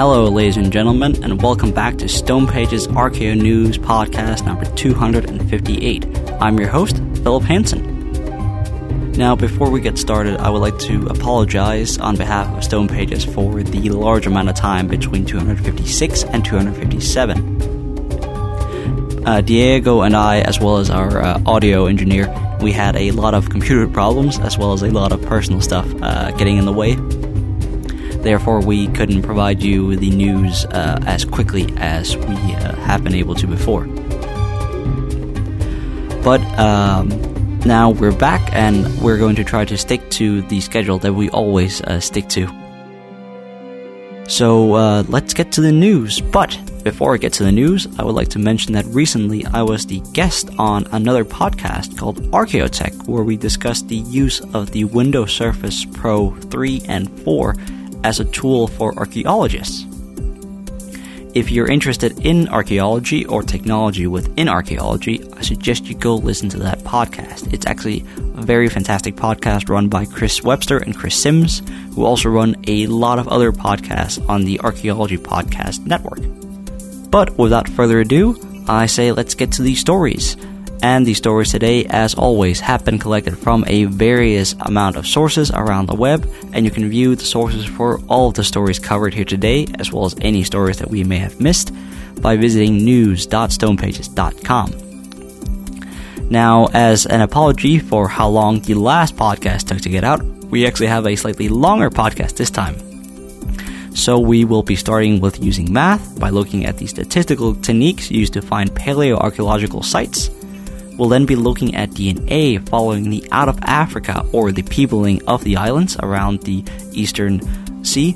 Hello, ladies and gentlemen, and welcome back to Stone Pages Archaeo News Podcast number 258. I'm your host, Philip Hansen. Now, before we get started, I would like to apologize on behalf of Stone Pages for the large amount of time between 256 and 257. Uh, Diego and I, as well as our uh, audio engineer, we had a lot of computer problems as well as a lot of personal stuff uh, getting in the way Therefore, we couldn't provide you the news uh, as quickly as we uh, have been able to before. But um, now we're back, and we're going to try to stick to the schedule that we always uh, stick to. So uh, let's get to the news. But before I get to the news, I would like to mention that recently I was the guest on another podcast called Archaeotech, where we discussed the use of the Windows Surface Pro 3 and 4 as a tool for archaeologists. If you're interested in archaeology or technology within archaeology, I suggest you go listen to that podcast. It's actually a very fantastic podcast run by Chris Webster and Chris Sims, who also run a lot of other podcasts on the Archaeology Podcast Network. But without further ado, I say let's get to these stories. And the stories today, as always, have been collected from a various amount of sources around the web, and you can view the sources for all of the stories covered here today, as well as any stories that we may have missed, by visiting news.stonepages.com. Now, as an apology for how long the last podcast took to get out, we actually have a slightly longer podcast this time. So we will be starting with using math by looking at the statistical techniques used to find paleoarchaeological sites We'll then be looking at DNA following the out of Africa or the peopling of the islands around the Eastern Sea.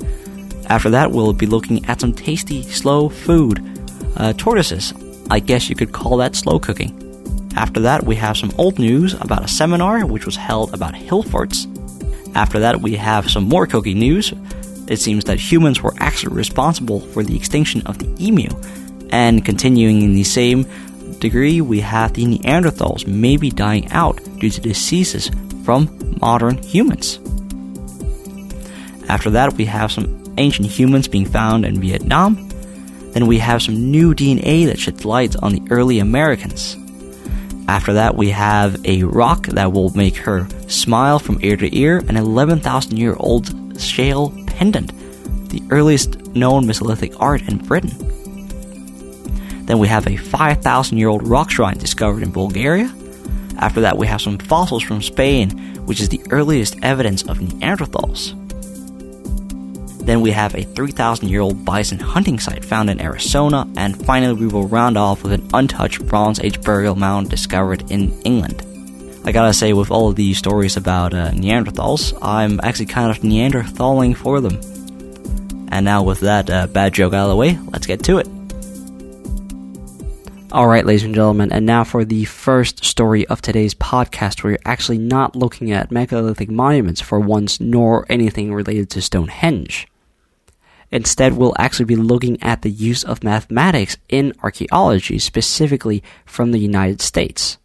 After that, we'll be looking at some tasty, slow food. Uh, tortoises. I guess you could call that slow cooking. After that, we have some old news about a seminar which was held about hill forts. After that, we have some more cooking news. It seems that humans were actually responsible for the extinction of the emu. And continuing in the same degree, we have the Neanderthals maybe dying out due to diseases from modern humans. After that, we have some ancient humans being found in Vietnam. Then we have some new DNA that sheds light on the early Americans. After that, we have a rock that will make her smile from ear to ear, an 11,000 year old shale pendant, the earliest known Mesolithic art in Britain. Then we have a 5,000 year old rock shrine discovered in Bulgaria. After that, we have some fossils from Spain, which is the earliest evidence of Neanderthals. Then we have a 3,000 year old bison hunting site found in Arizona, and finally, we will round off with an untouched Bronze Age burial mound discovered in England. I gotta say, with all of these stories about uh, Neanderthals, I'm actually kind of Neanderthaling for them. And now, with that uh, bad joke out of the way, let's get to it. All right, ladies and gentlemen, and now for the first story of today's podcast. We're actually not looking at megalithic monuments for once, nor anything related to Stonehenge. Instead, we'll actually be looking at the use of mathematics in archaeology, specifically from the United States.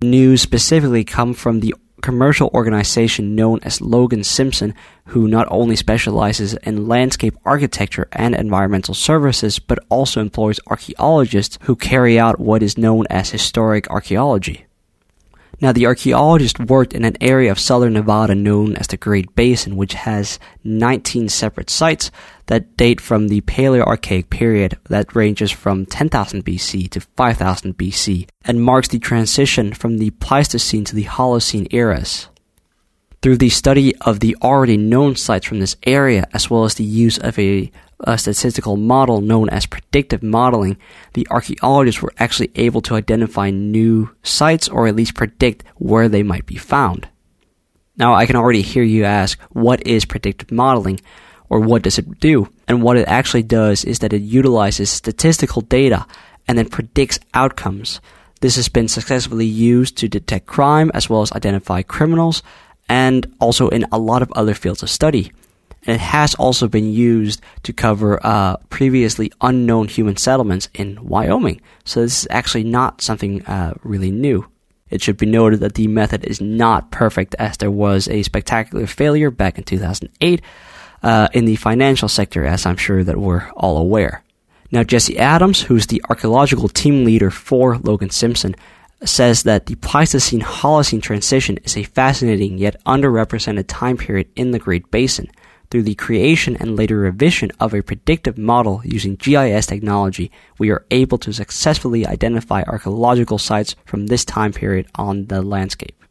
News specifically come from the commercial organization known as Logan Simpson, who not only specializes in landscape architecture and environmental services, but also employs archaeologists who carry out what is known as historic archaeology. Now, the archaeologist worked in an area of southern Nevada known as the Great Basin, which has 19 separate sites that date from the Paleoarchaic period that ranges from 10,000 BC to 5000 BC and marks the transition from the Pleistocene to the Holocene eras. Through the study of the already known sites from this area, as well as the use of a a statistical model known as predictive modeling, the archaeologists were actually able to identify new sites or at least predict where they might be found. Now, I can already hear you ask, what is predictive modeling? Or what does it do? And what it actually does is that it utilizes statistical data and then predicts outcomes. This has been successfully used to detect crime as well as identify criminals and also in a lot of other fields of study and it has also been used to cover uh, previously unknown human settlements in Wyoming. So this is actually not something uh, really new. It should be noted that the method is not perfect, as there was a spectacular failure back in 2008 uh, in the financial sector, as I'm sure that we're all aware. Now, Jesse Adams, who's the archaeological team leader for Logan Simpson, says that the Pleistocene Holocene transition is a fascinating yet underrepresented time period in the Great Basin. Through the creation and later revision of a predictive model using GIS technology, we are able to successfully identify archaeological sites from this time period on the landscape.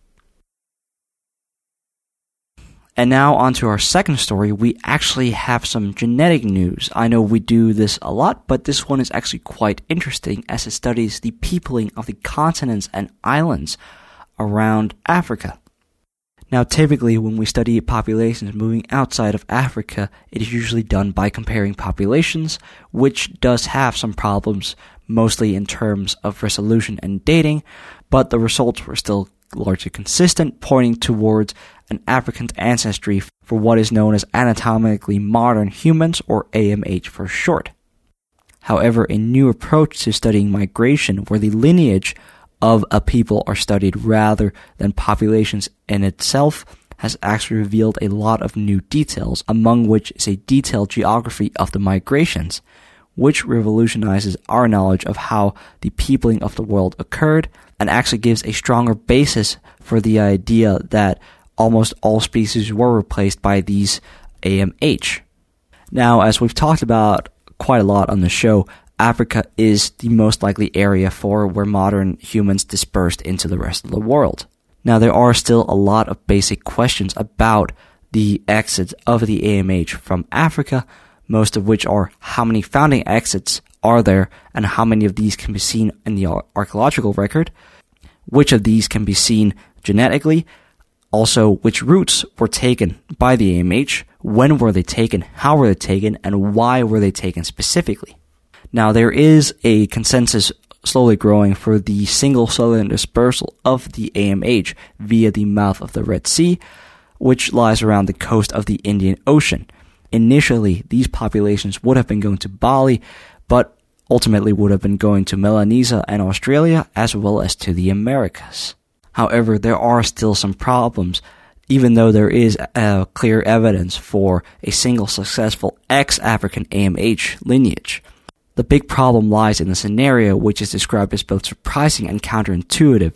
And now on to our second story. We actually have some genetic news. I know we do this a lot, but this one is actually quite interesting as it studies the peopling of the continents and islands around Africa. Now, typically, when we study populations moving outside of Africa, it is usually done by comparing populations, which does have some problems, mostly in terms of resolution and dating, but the results were still largely consistent, pointing towards an African ancestry for what is known as anatomically modern humans, or AMH for short. However, a new approach to studying migration, where the lineage of a people are studied rather than populations in itself, has actually revealed a lot of new details, among which is a detailed geography of the migrations, which revolutionizes our knowledge of how the peopling of the world occurred and actually gives a stronger basis for the idea that almost all species were replaced by these AMH. Now, as we've talked about quite a lot on the show, Africa is the most likely area for where modern humans dispersed into the rest of the world. Now, there are still a lot of basic questions about the exits of the AMH from Africa, most of which are how many founding exits are there and how many of these can be seen in the archaeological record, which of these can be seen genetically, also which routes were taken by the AMH, when were they taken, how were they taken, and why were they taken specifically. Now there is a consensus slowly growing for the single southern dispersal of the AMH via the mouth of the Red Sea, which lies around the coast of the Indian Ocean. Initially, these populations would have been going to Bali, but ultimately would have been going to Melanesia and Australia as well as to the Americas. However, there are still some problems, even though there is uh, clear evidence for a single successful ex-African AMH lineage. The big problem lies in the scenario which is described as both surprising and counterintuitive,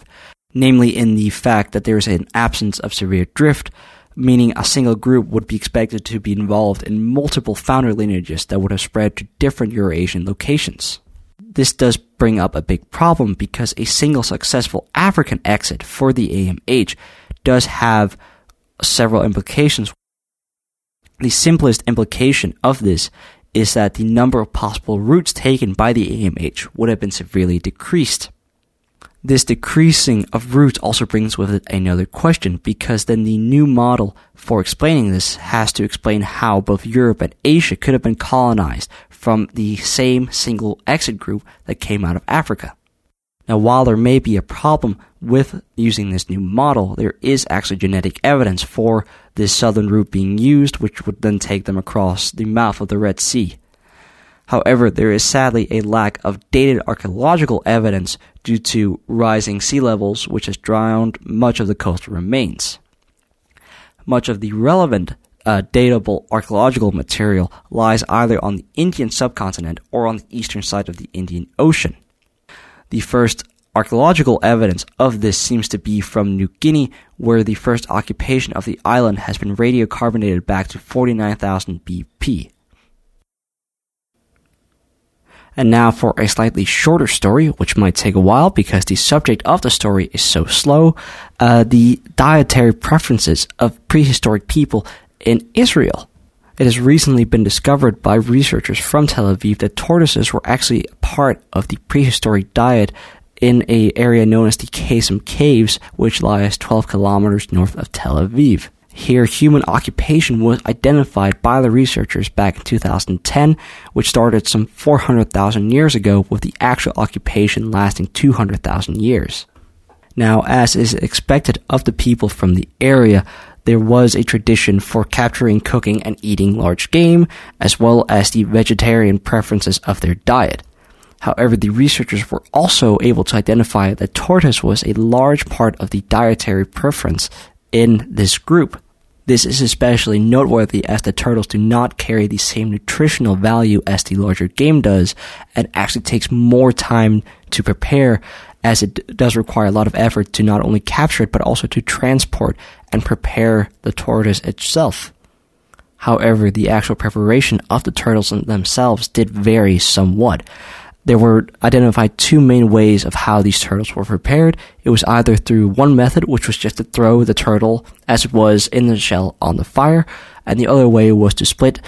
namely in the fact that there is an absence of severe drift, meaning a single group would be expected to be involved in multiple founder lineages that would have spread to different Eurasian locations. This does bring up a big problem because a single successful African exit for the AMH does have several implications. The simplest implication of this is that the number of possible routes taken by the AMH would have been severely decreased. This decreasing of routes also brings with it another question because then the new model for explaining this has to explain how both Europe and Asia could have been colonized from the same single exit group that came out of Africa. Now, while there may be a problem with using this new model, there is actually genetic evidence for this southern route being used, which would then take them across the mouth of the Red Sea. However, there is sadly a lack of dated archaeological evidence due to rising sea levels, which has drowned much of the coastal remains. Much of the relevant uh, datable archaeological material lies either on the Indian subcontinent or on the eastern side of the Indian Ocean. The first archaeological evidence of this seems to be from New Guinea, where the first occupation of the island has been radiocarbonated back to 49,000 BP. And now for a slightly shorter story, which might take a while because the subject of the story is so slow. Uh, the dietary preferences of prehistoric people in Israel. It has recently been discovered by researchers from Tel Aviv that tortoises were actually part of the prehistoric diet in a area known as the Qesem Caves, which lies 12 kilometers north of Tel Aviv. Here, human occupation was identified by the researchers back in 2010, which started some 400,000 years ago, with the actual occupation lasting 200,000 years. Now, as is expected of the people from the area, there was a tradition for capturing, cooking, and eating large game, as well as the vegetarian preferences of their diet. However, the researchers were also able to identify that tortoise was a large part of the dietary preference in this group. This is especially noteworthy as the turtles do not carry the same nutritional value as the larger game does, and actually takes more time to prepare as it does require a lot of effort to not only capture it but also to transport and prepare the tortoise itself. However, the actual preparation of the turtles themselves did vary somewhat. There were identified two main ways of how these turtles were prepared. It was either through one method, which was just to throw the turtle as it was in the shell on the fire, and the other way was to split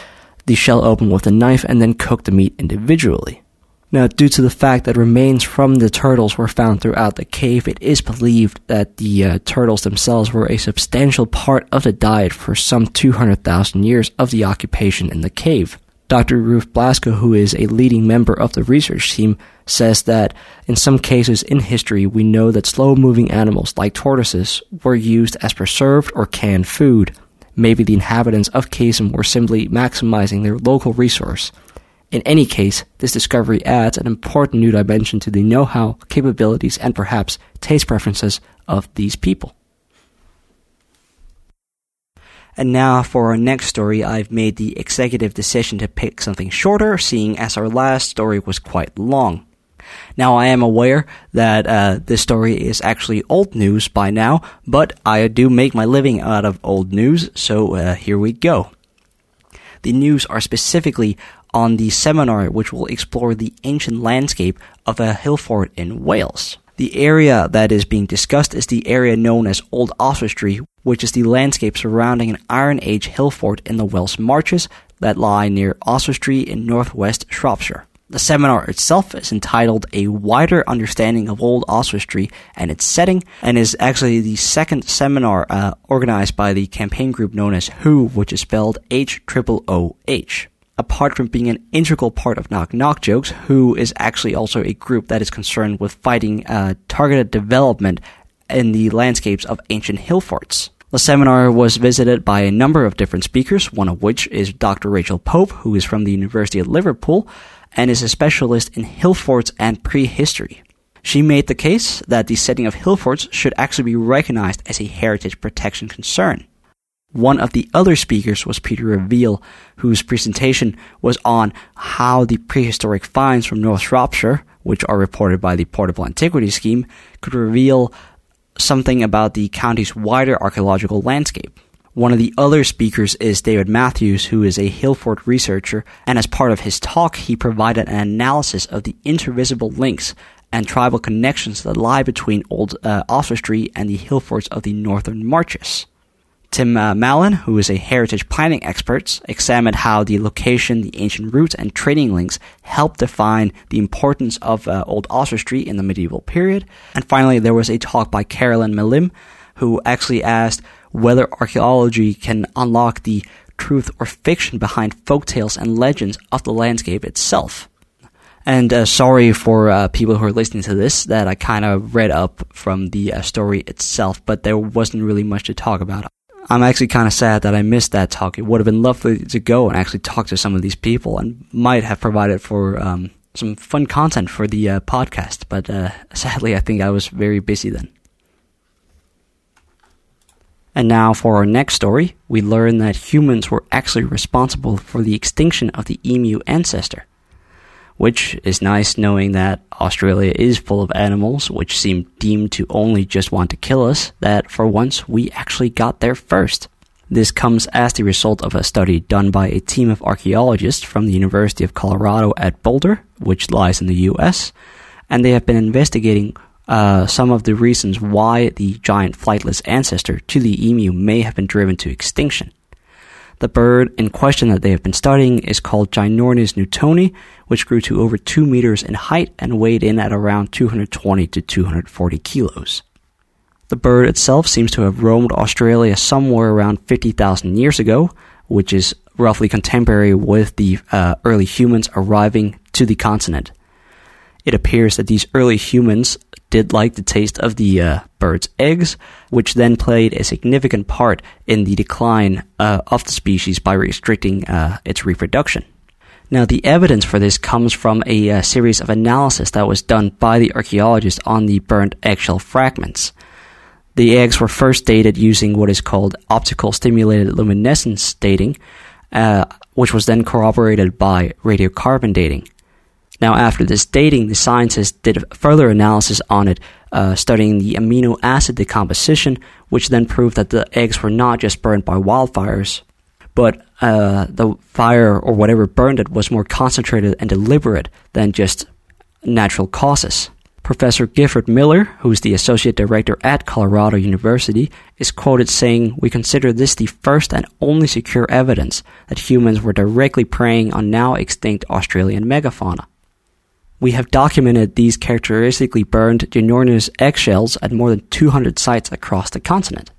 the shell open with a knife and then cook the meat individually. Now, due to the fact that remains from the turtles were found throughout the cave, it is believed that the uh, turtles themselves were a substantial part of the diet for some 200,000 years of the occupation in the cave. Dr. Ruth Blasco, who is a leading member of the research team, says that in some cases in history, we know that slow moving animals like tortoises were used as preserved or canned food. Maybe the inhabitants of Qesem were simply maximizing their local resource. In any case, this discovery adds an important new dimension to the know how, capabilities, and perhaps taste preferences of these people. And now for our next story, I've made the executive decision to pick something shorter, seeing as our last story was quite long. Now, I am aware that uh, this story is actually old news by now, but I do make my living out of old news, so uh, here we go. The news are specifically on the seminar which will explore the ancient landscape of a hill fort in Wales. The area that is being discussed is the area known as Old Oswestry, which is the landscape surrounding an Iron Age hill fort in the Welsh Marches that lie near Oswestry in northwest Shropshire. The seminar itself is entitled A Wider Understanding of Old Oswestry and Its Setting, and is actually the second seminar uh, organized by the campaign group known as WHO, which is spelled H O O H apart from being an integral part of Knock Knock Jokes, WHO is actually also a group that is concerned with fighting uh, targeted development in the landscapes of ancient hill forts. The seminar was visited by a number of different speakers, one of which is Dr. Rachel Pope, who is from the University of Liverpool and is a specialist in hill forts and prehistory. She made the case that the setting of hill forts should actually be recognized as a heritage protection concern. One of the other speakers was Peter Reavill, whose presentation was on how the prehistoric finds from North Shropshire, which are reported by the Portable Antiquity Scheme, could reveal something about the county's wider archaeological landscape. One of the other speakers is David Matthews, who is a Hillfort researcher, and as part of his talk, he provided an analysis of the intervisible links and tribal connections that lie between Old uh, Oswestry and the Hillforts of the northern marches. Tim uh, Malim, who is a heritage planning expert, examined how the location, the ancient routes, and trading links help define the importance of uh, Old Street in the medieval period. And finally, there was a talk by Carolyn Melim, who actually asked whether archaeology can unlock the truth or fiction behind folk tales and legends of the landscape itself. And uh, sorry for uh, people who are listening to this that I kind of read up from the uh, story itself, but there wasn't really much to talk about. I'm actually kind of sad that I missed that talk. It would have been lovely to go and actually talk to some of these people and might have provided for um, some fun content for the uh, podcast. But uh, sadly, I think I was very busy then. And now for our next story, we learn that humans were actually responsible for the extinction of the emu ancestor which is nice knowing that Australia is full of animals which seem deemed to only just want to kill us, that for once we actually got there first. This comes as the result of a study done by a team of archaeologists from the University of Colorado at Boulder, which lies in the US, and they have been investigating uh, some of the reasons why the giant flightless ancestor to the emu may have been driven to extinction. The bird in question that they have been studying is called Genyornis newtoni, which grew to over 2 meters in height and weighed in at around 220 to 240 kilos. The bird itself seems to have roamed Australia somewhere around 50,000 years ago, which is roughly contemporary with the uh, early humans arriving to the continent. It appears that these early humans did like the taste of the uh, bird's eggs, which then played a significant part in the decline uh, of the species by restricting uh, its reproduction. Now, the evidence for this comes from a, a uh, series of analysis that was done by the archaeologists on the burnt eggshell fragments. The eggs were first dated using what is called optical stimulated luminescence dating, uh, which was then corroborated by radiocarbon dating. Now, after this dating, the scientists did further analysis on it, uh, studying the amino acid decomposition, which then proved that the eggs were not just burned by wildfires, but uh, the fire or whatever burned it was more concentrated and deliberate than just natural causes. Professor Gifford Miller, who is the associate director at Colorado University, is quoted saying, We consider this the first and only secure evidence that humans were directly preying on now extinct Australian megafauna. We have documented these characteristically burned Genyornis eggshells at more than 200 sites across the continent.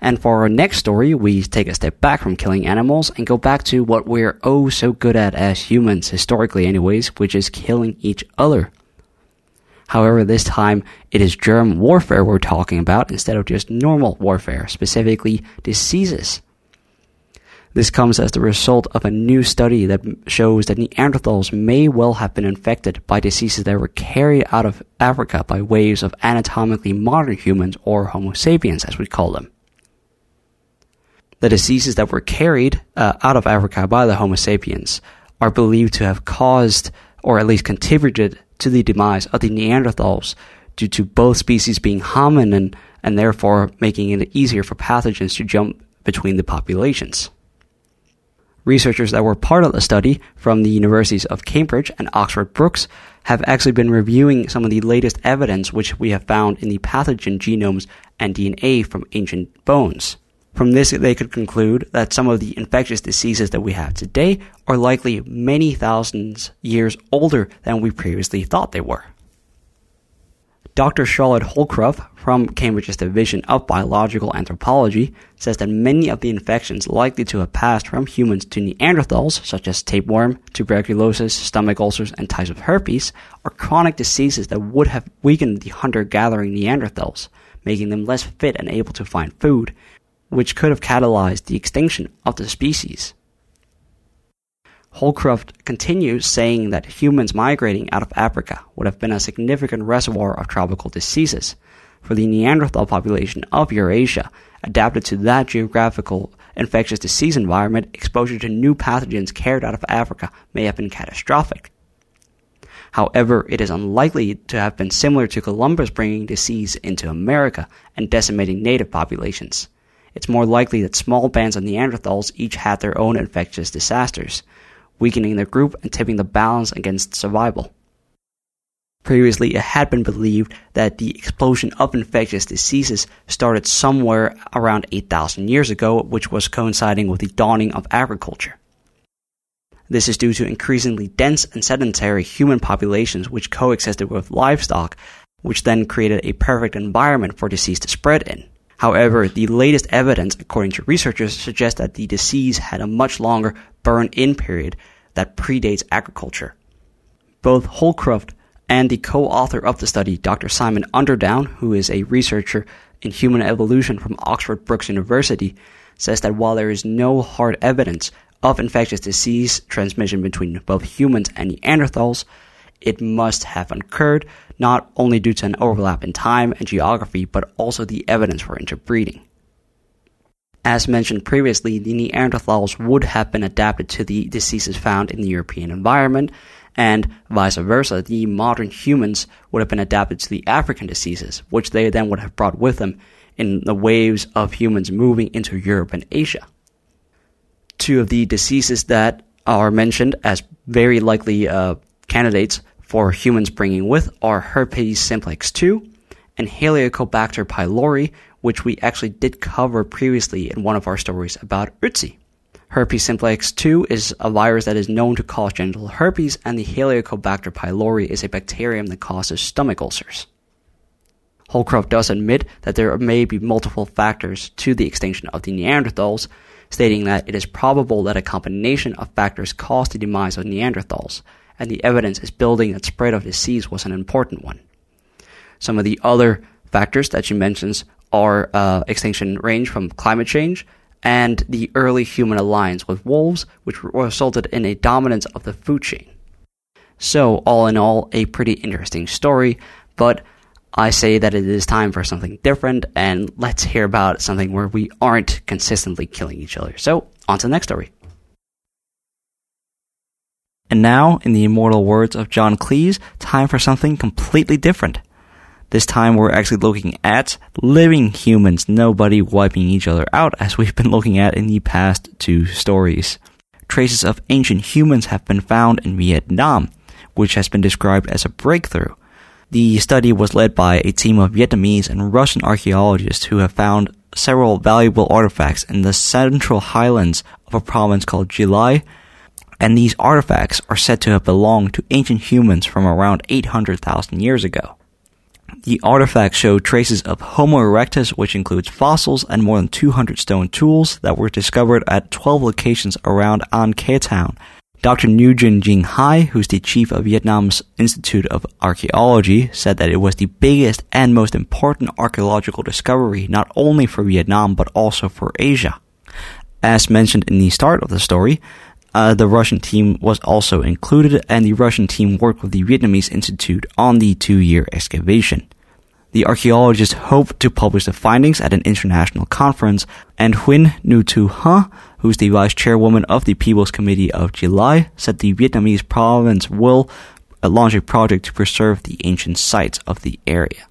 And for our next story, we take a step back from killing animals and go back to what we're oh so good at as humans, historically anyways, which is killing each other. However, this time it is germ warfare we're talking about instead of just normal warfare, specifically diseases. This comes as the result of a new study that shows that Neanderthals may well have been infected by diseases that were carried out of Africa by waves of anatomically modern humans or Homo sapiens, as we call them the diseases that were carried uh, out of Africa by the Homo sapiens are believed to have caused, or at least contributed, to the demise of the Neanderthals due to both species being hominin and therefore making it easier for pathogens to jump between the populations. Researchers that were part of the study from the universities of Cambridge and Oxford Brookes have actually been reviewing some of the latest evidence which we have found in the pathogen genomes and DNA from ancient bones. From this, they could conclude that some of the infectious diseases that we have today are likely many thousands years older than we previously thought they were. Dr. Charlotte Houldcroft from Cambridge's Division of Biological Anthropology says that many of the infections likely to have passed from humans to Neanderthals, such as tapeworm, tuberculosis, stomach ulcers, and types of herpes, are chronic diseases that would have weakened the hunter gathering Neanderthals, making them less fit and able to find food, which could have catalyzed the extinction of the species. Houldcroft continues saying that humans migrating out of Africa would have been a significant reservoir of tropical diseases, for the Neanderthal population of Eurasia adapted to that geographical infectious disease environment, exposure to new pathogens carried out of Africa may have been catastrophic. However, it is unlikely to have been similar to Columbus bringing disease into America and decimating native populations it's more likely that small bands of Neanderthals each had their own infectious disasters, weakening the group and tipping the balance against survival. Previously, it had been believed that the explosion of infectious diseases started somewhere around 8,000 years ago, which was coinciding with the dawning of agriculture. This is due to increasingly dense and sedentary human populations which coexisted with livestock, which then created a perfect environment for disease to spread in. However, the latest evidence, according to researchers, suggests that the disease had a much longer burn-in period that predates agriculture. Both Houldcroft and the co-author of the study, Dr. Simon Underdown, who is a researcher in human evolution from Oxford Brookes University, says that while there is no hard evidence of infectious disease transmission between both humans and Neanderthals, it must have occurred not only due to an overlap in time and geography, but also the evidence for interbreeding. As mentioned previously, the Neanderthals would have been adapted to the diseases found in the European environment, and vice versa, the modern humans would have been adapted to the African diseases, which they then would have brought with them in the waves of humans moving into Europe and Asia. Two of the diseases that are mentioned as very likely uh, candidates for humans bringing with are herpes simplex 2 and Helicobacter pylori, which we actually did cover previously in one of our stories about Ötzi. Herpes simplex 2 is a virus that is known to cause genital herpes, and the Helicobacter pylori is a bacterium that causes stomach ulcers. Houldcroft does admit that there may be multiple factors to the extinction of the Neanderthals, stating that it is probable that a combination of factors caused the demise of Neanderthals, and the evidence is building that spread of disease was an important one. Some of the other factors that she mentions are uh, extinction range from climate change and the early human alliance with wolves, which resulted in a dominance of the food chain. So, all in all, a pretty interesting story, but I say that it is time for something different, and let's hear about something where we aren't consistently killing each other. So, on to the next story. And now, in the immortal words of John Cleese, time for something completely different. This time we're actually looking at living humans, nobody wiping each other out, as we've been looking at in the past two stories. Traces of ancient humans have been found in Vietnam, which has been described as a breakthrough. The study was led by a team of Vietnamese and Russian archaeologists who have found several valuable artifacts in the central highlands of a province called Gia Lai, and these artifacts are said to have belonged to ancient humans from around 800,000 years ago. The artifacts show traces of Homo erectus, which includes fossils and more than 200 stone tools that were discovered at 12 locations around An Town. Dr. Nguyen Giang Hai, who's the chief of Vietnam's Institute of Archaeology, said that it was the biggest and most important archaeological discovery not only for Vietnam but also for Asia. As mentioned in the start of the story, uh, the Russian team was also included, and the Russian team worked with the Vietnamese Institute on the two year excavation. The archaeologists hope to publish the findings at an international conference, and Huyen Nhu Tu Ha, who's the vice chairwoman of the People's Committee of Gia Lai, said the Vietnamese province will launch a project to preserve the ancient sites of the area.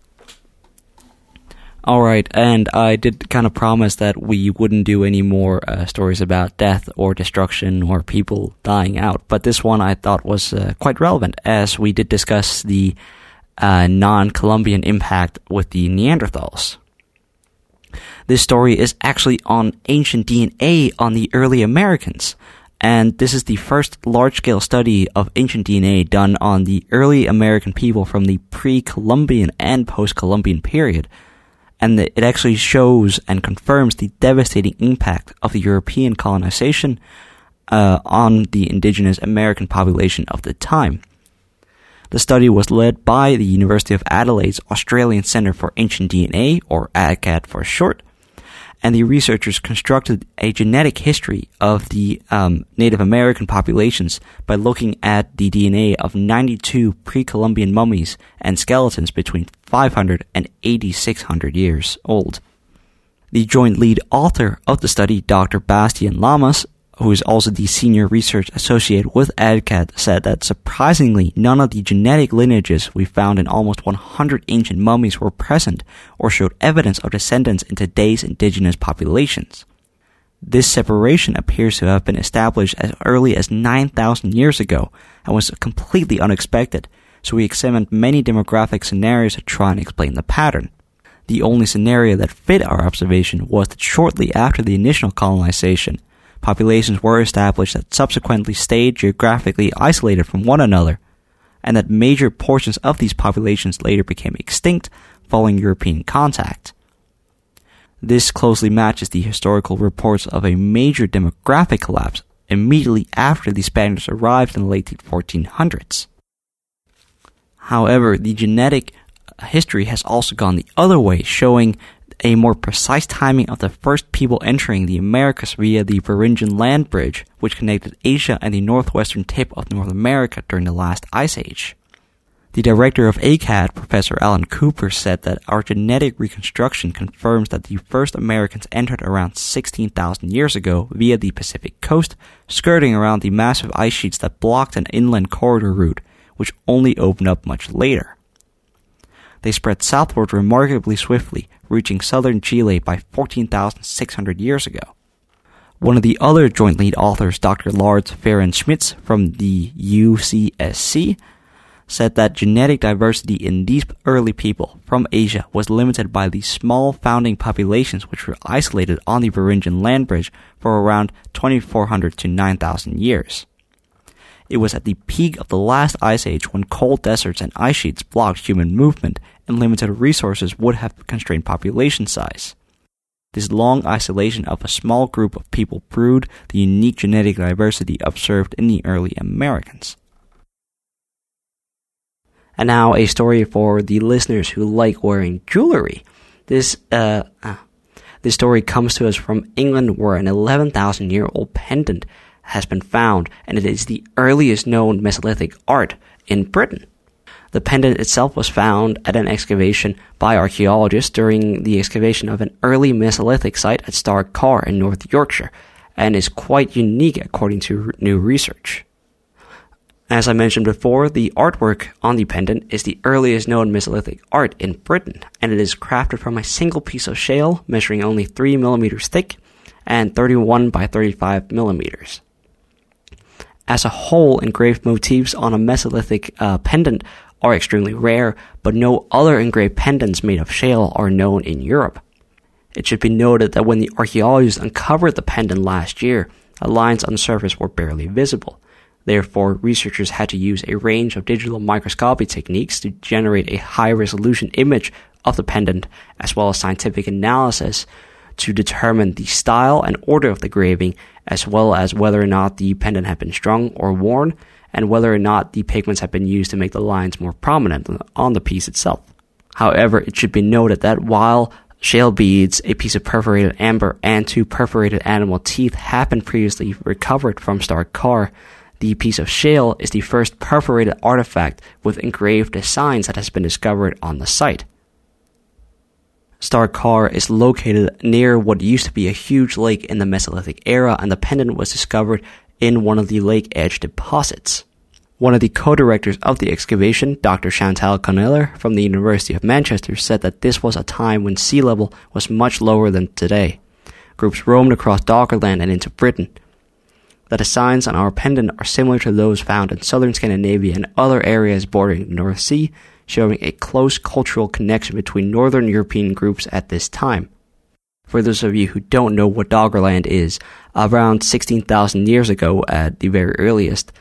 All right, and I did kind of promise that we wouldn't do any more uh, stories about death or destruction or people dying out, but this one I thought was uh, quite relevant as we did discuss the uh, non Columbian impact with the Neanderthals. This story is actually on ancient DNA on the early Americans, and this is the first large scale study of ancient DNA done on the early American people from the pre Columbian and post Columbian period and it actually shows and confirms the devastating impact of the European colonization uh, on the indigenous American population of the time. The study was led by the University of Adelaide's Australian Centre for Ancient DNA, or ACAD for short, and the researchers constructed a genetic history of the um, Native American populations by looking at the DNA of 92 pre-Columbian mummies and skeletons between 500 and 8600 years old. The joint lead author of the study, Dr. Bastien Llamas, who is also the senior research associate with ACAD, said that surprisingly, none of the genetic lineages we found in almost 100 ancient mummies were present or showed evidence of descendants in today's indigenous populations. This separation appears to have been established as early as 9,000 years ago and was completely unexpected, so we examined many demographic scenarios to try and explain the pattern. The only scenario that fit our observation was that shortly after the initial colonization, populations were established that subsequently stayed geographically isolated from one another, and that major portions of these populations later became extinct following European contact. This closely matches the historical reports of a major demographic collapse immediately after the Spaniards arrived in the late 1400s. However, the genetic history has also gone the other way, showing a more precise timing of the first people entering the Americas via the Beringian land bridge, which connected Asia and the northwestern tip of North America during the last ice age. The director of ACAD, Professor Alan Cooper, said that our genetic reconstruction confirms that the first Americans entered around 16,000 years ago via the Pacific coast, skirting around the massive ice sheets that blocked an inland corridor route, which only opened up much later. They spread southward remarkably swiftly, reaching southern Chile by 14,600 years ago. One of the other joint lead authors, Dr. Lars Fehren-Schmitz from the UCSC, said that genetic diversity in these early people from Asia was limited by the small founding populations which were isolated on the Beringian land bridge for around 2400 to 9000 years. It was at the peak of the last ice age when cold deserts and ice sheets blocked human movement and limited resources would have constrained population size. This long isolation of a small group of people brewed the unique genetic diversity observed in the early Americans. And now a story for the listeners who like wearing jewelry. This uh, uh this story comes to us from England, where an 11,000 year old pendant has been found, and it is the earliest known Mesolithic art in Britain. The pendant itself was found at an excavation by archaeologists during the excavation of an early Mesolithic site at Star Carr in North Yorkshire, and is quite unique according to new research. As I mentioned before, the artwork on the pendant is the earliest known Mesolithic art in Britain, and it is crafted from a single piece of shale measuring only 3 millimeters thick and 31 by 35 millimeters. As a whole, engraved motifs on a Mesolithic uh, pendant are extremely rare, but no other engraved pendants made of shale are known in Europe. It should be noted that when the archaeologists uncovered the pendant last year, the lines on the surface were barely visible. Therefore, researchers had to use a range of digital microscopy techniques to generate a high resolution image of the pendant, as well as scientific analysis to determine the style and order of the graving, as well as whether or not the pendant had been strung or worn, and whether or not the pigments have been used to make the lines more prominent on the piece itself. However, it should be noted that while shale beads, a piece of perforated amber, and two perforated animal teeth have been previously recovered from Star Carr, the piece of shale is the first perforated artifact with engraved designs that has been discovered on the site. Star Carr is located near what used to be a huge lake in the Mesolithic era, and the pendant was discovered in one of the lake edge deposits. One of the co-directors of the excavation, Dr. Chantal Conneller from the University of Manchester, said that this was a time when sea level was much lower than today. Groups roamed across Doggerland and into Britain. The designs on our pendant are similar to those found in southern Scandinavia and other areas bordering the North Sea, showing a close cultural connection between northern European groups at this time. For those of you who don't know what Doggerland is, around 16,000 years ago at the very earliest,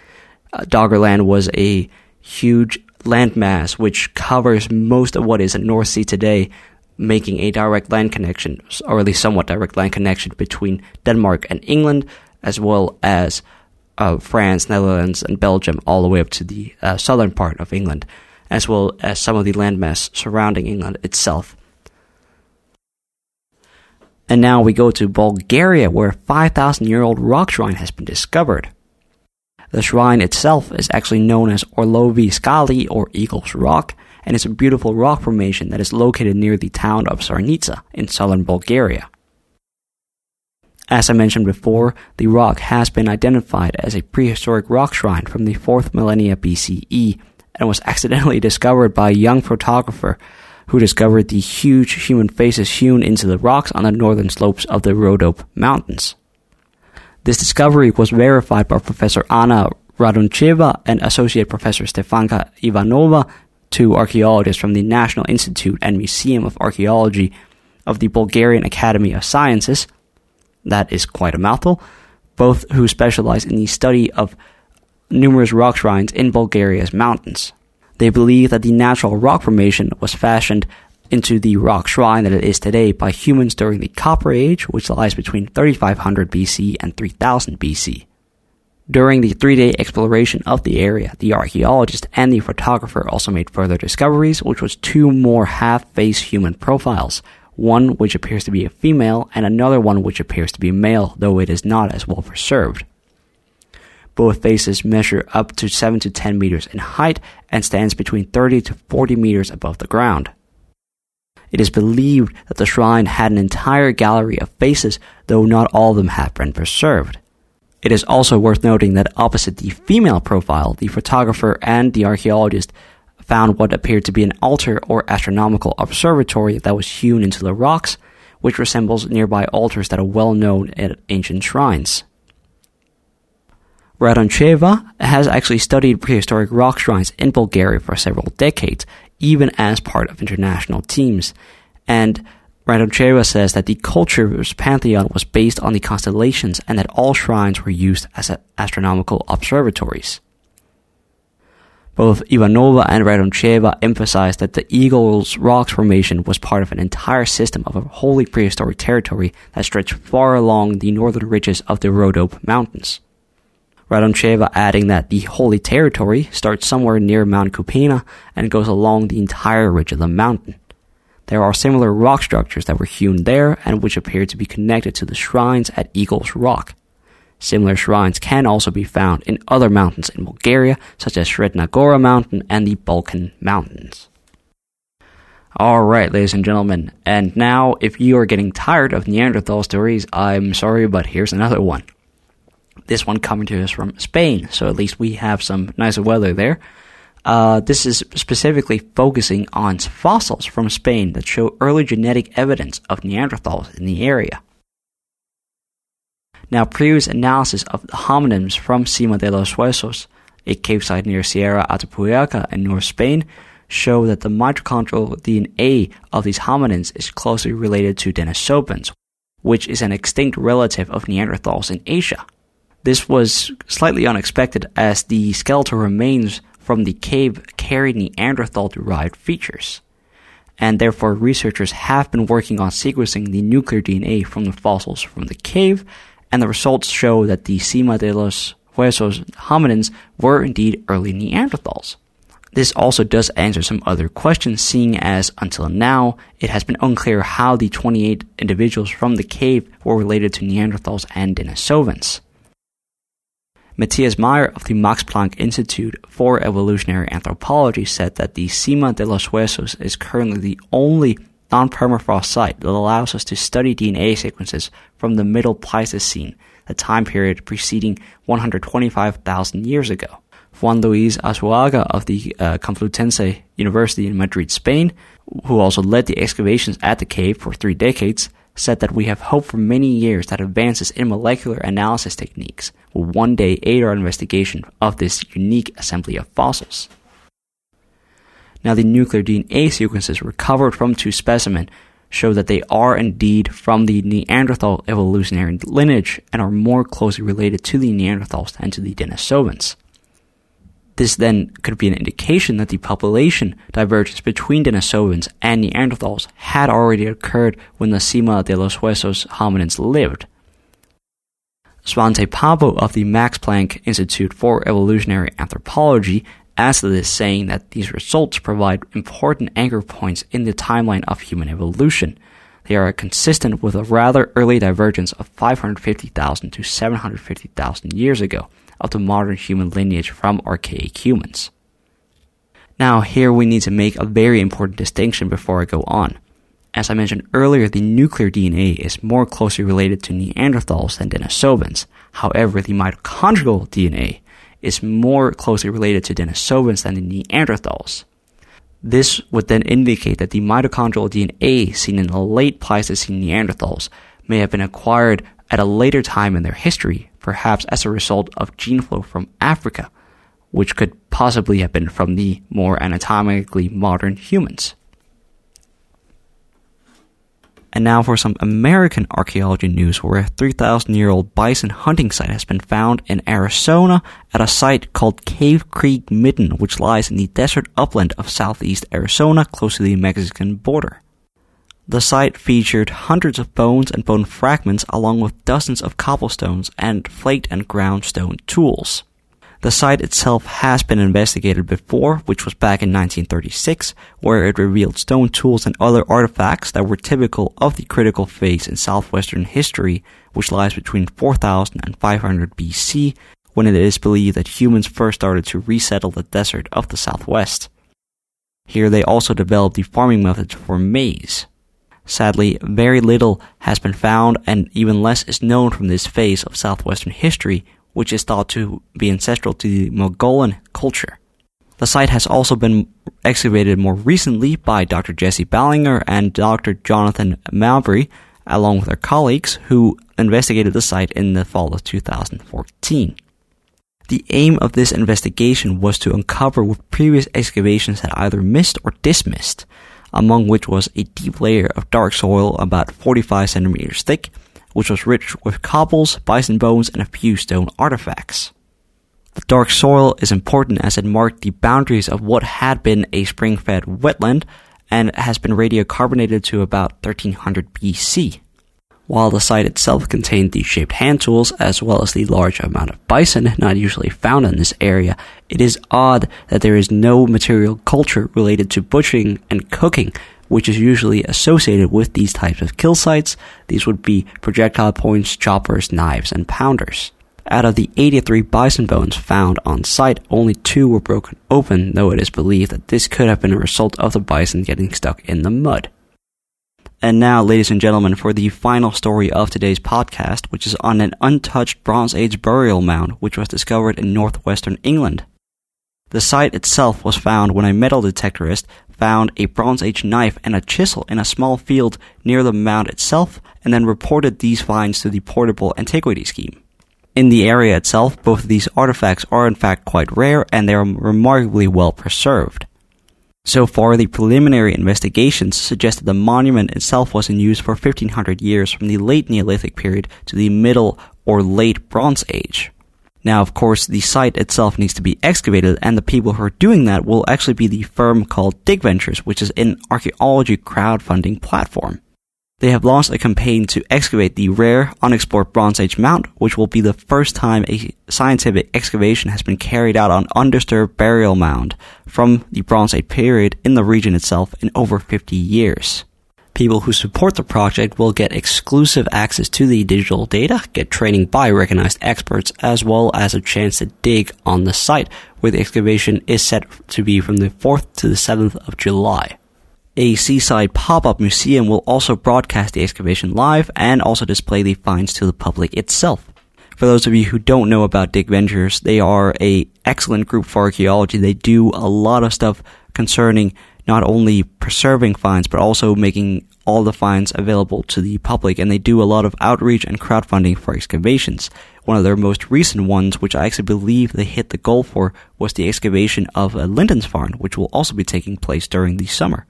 uh, Doggerland was a huge landmass which covers most of what is the North Sea today, making a direct land connection, or at least somewhat direct land connection between Denmark and England, as well as uh, France, Netherlands, and Belgium, all the way up to the uh, southern part of England, as well as some of the landmass surrounding England itself. And now we go to Bulgaria, where a 5,000 year old rock shrine has been discovered. The shrine itself is actually known as Orlovi Skali or Eagle's Rock, and it's a beautiful rock formation that is located near the town of Sarnica in southern Bulgaria. As I mentioned before, the rock has been identified as a prehistoric rock shrine from the 4th millennia BCE and was accidentally discovered by a young photographer who discovered the huge human faces hewn into the rocks on the northern slopes of the Rhodope Mountains. This discovery was verified by Professor Anna Raduncheva and Associate Professor Stefanka Ivanova, two archaeologists from the National Institute and Museum of Archaeology of the Bulgarian Academy of Sciences, that is quite a mouthful. Both who specialize in the study of numerous rock shrines in Bulgaria's mountains. They believe that the natural rock formation was fashioned into the rock shrine that it is today by humans during the Copper Age, which lies between 3500 BC and 3000 BC. During the three day exploration of the area, the archaeologist and the photographer also made further discoveries, which was two more half face human profiles, one which appears to be a female and another one which appears to be male, though it is not as well preserved. Both faces measure up to 7 to 10 meters in height and stands between 30 to 40 meters above the ground. It is believed that the shrine had an entire gallery of faces, though not all of them have been preserved. It is also worth noting that opposite the female profile, the photographer and the archaeologist found what appeared to be an altar or astronomical observatory that was hewn into the rocks, which resembles nearby altars that are well known at ancient shrines. Raduncheva has actually studied prehistoric rock shrines in Bulgaria for several decades, even as part of international teams. And Raduncheva says that the culture's pantheon was based on the constellations and that all shrines were used as astronomical observatories. Both Ivanova and Radoncheva emphasized that the Eagle's Rocks formation was part of an entire system of a wholly prehistoric territory that stretched far along the northern ridges of the Rhodope Mountains. Raduncheva adding that the Holy Territory starts somewhere near Mount Kupina and goes along the entire ridge of the mountain. There are similar rock structures that were hewn there and which appear to be connected to the shrines at Eagle's Rock. Similar shrines can also be found in other mountains in Bulgaria, such as Sredna Gora Mountain and the Balkan Mountains. Alright, ladies and gentlemen, and now if you are getting tired of Neanderthal stories, I'm sorry, but here's another one. This one coming to us from Spain, so at least we have some nicer weather there. Uh, this is specifically focusing on fossils from Spain that show early genetic evidence of Neanderthals in the area. Now, previous analysis of the hominins from Cima de los Huesos, a cave site near Sierra Atapuerca in North Spain, show that the mitochondrial DNA of these hominins is closely related to Denisovans, which is an extinct relative of Neanderthals in Asia. This was slightly unexpected as the skeletal remains from the cave carry Neanderthal derived features. And therefore, researchers have been working on sequencing the nuclear DNA from the fossils from the cave and the results show that the Cima de los Huesos hominins were indeed early Neanderthals. This also does answer some other questions, seeing as until now it has been unclear how the 28 individuals from the cave were related to Neanderthals and Denisovans. Matthias Meyer of the Max Planck Institute for Evolutionary Anthropology said that the Cima de los Huesos is currently the only non-permafrost site that allows us to study DNA sequences from the Middle Pleistocene, the time period preceding 125,000 years ago. Juan Luis Arsuaga of the uh, Complutense University in Madrid, Spain, who also led the excavations at the cave for three decades, said that we have hoped for many years that advances in molecular analysis techniques will one day aid our investigation of this unique assembly of fossils. Now, the nuclear DNA sequences recovered from two specimens show that they are indeed from the Neanderthal evolutionary lineage and are more closely related to the Neanderthals than to the Denisovans. This then could be an indication that the population divergence between Denisovans and Neanderthals had already occurred when the Cima de los Huesos hominins lived. Svante Pääbo of the Max Planck Institute for Evolutionary Anthropology as it is saying that these results provide important anchor points in the timeline of human evolution. They are consistent with a rather early divergence of 550,000 to 750,000 years ago of the modern human lineage from archaic humans. Now, here we need to make a very important distinction before I go on. As I mentioned earlier, the nuclear DNA is more closely related to Neanderthals than Denisovans. However, the mitochondrial DNA is more closely related to Denisovans than the Neanderthals. This would then indicate that the mitochondrial DNA seen in the late Pleistocene Neanderthals may have been acquired at a later time in their history, perhaps as a result of gene flow from Africa, which could possibly have been from the more anatomically modern humans. And now for some American archaeology news where a 3,000 year old bison hunting site has been found in Arizona at a site called Cave Creek Midden, which lies in the desert upland of southeast Arizona close to the Mexican border. The site featured hundreds of bones and bone fragments along with dozens of cobblestones and flaked and ground stone tools. The site itself has been investigated before, which was back in 1936, where it revealed stone tools and other artifacts that were typical of the Chiricahua phase in southwestern history, which lies between 4000 and 500 BC, when it is believed that humans first started to resettle the desert of the southwest. Here they also developed the farming methods for maize. Sadly, very little has been found and even less is known from this phase of southwestern history, which is thought to be ancestral to the Mogollon culture. The site has also been excavated more recently by Dr. Jesse Ballenger and Dr. Jonathan Mabry, along with their colleagues, who investigated the site in the fall of 2014. The aim of this investigation was to uncover what previous excavations had either missed or dismissed, among which was a deep layer of dark soil about 45 centimeters thick, which was rich with cobbles, bison bones, and a few stone artifacts. The dark soil is important as it marked the boundaries of what had been a spring fed wetland and has been radiocarbonated to about 1300 BC. While the site itself contained the shaped hand tools as well as the large amount of bison not usually found in this area, it is odd that there is no material culture related to butchering and cooking which is usually associated with these types of kill sites. These would be projectile points, choppers, knives, and pounders. Out of the 83 bison bones found on site, only two were broken open, though it is believed that this could have been a result of the bison getting stuck in the mud. And now, ladies and gentlemen, for the final story of today's podcast, which is on an untouched Bronze Age burial mound which was discovered in northwestern England. The site itself was found when a metal detectorist found a Bronze Age knife and a chisel in a small field near the mound itself and then reported these finds to the Portable Antiquity Scheme. In the area itself, both of these artifacts are in fact quite rare and they are remarkably well preserved. So far, the preliminary investigations suggest that the monument itself was in use for 1500 years from the late Neolithic period to the Middle or Late Bronze Age. Now, of course, the site itself needs to be excavated, and the people who are doing that will actually be the firm called Dig Ventures, which is an archaeology crowdfunding platform. They have launched a campaign to excavate the rare, unexplored Bronze Age mound, which will be the first time a scientific excavation has been carried out on undisturbed burial mound from the Bronze Age period in the region itself in over 50 years. People who support the project will get exclusive access to the digital data, get training by recognized experts, as well as a chance to dig on the site, where the excavation is set to be from the 4th to the 7th of July. A seaside pop-up museum will also broadcast the excavation live and also display the finds to the public itself. For those of you who don't know about Dig Ventures, they are a excellent group for archaeology. They do a lot of stuff concerning not only preserving finds but also making all the finds available to the public and they do a lot of outreach and crowdfunding for excavations. One of their most recent ones, which I actually believe they hit the goal for, was the excavation of a Lindisfarne, which will also be taking place during the summer.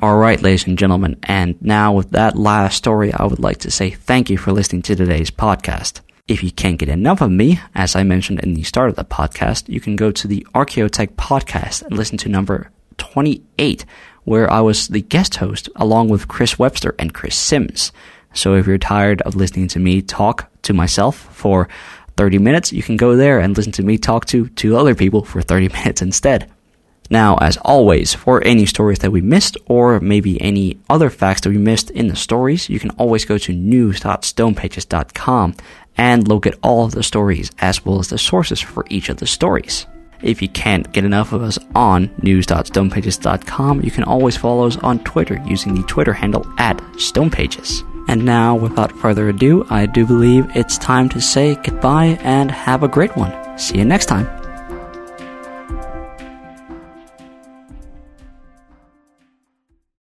Alright, ladies and gentlemen, and now with that last story, I would like to say thank you for listening to today's podcast. If you can't get enough of me, as I mentioned in the start of the podcast, you can go to the Archaeotech podcast and listen to number 28, where I was the guest host along with Chris Webster and Chris Sims. So if you're tired of listening to me talk to myself for 30 minutes, you can go there and listen to me talk to two other people for 30 minutes instead. Now, as always, for any stories that we missed or maybe any other facts that we missed in the stories, you can always go to news.stonepages.com and look at all of the stories as well as the sources for each of the stories. If you can't get enough of us on news.stonepages.com, you can always follow us on Twitter using the Twitter handle at stonepages. And now, without further ado, I do believe it's time to say goodbye and have a great one. See you next time.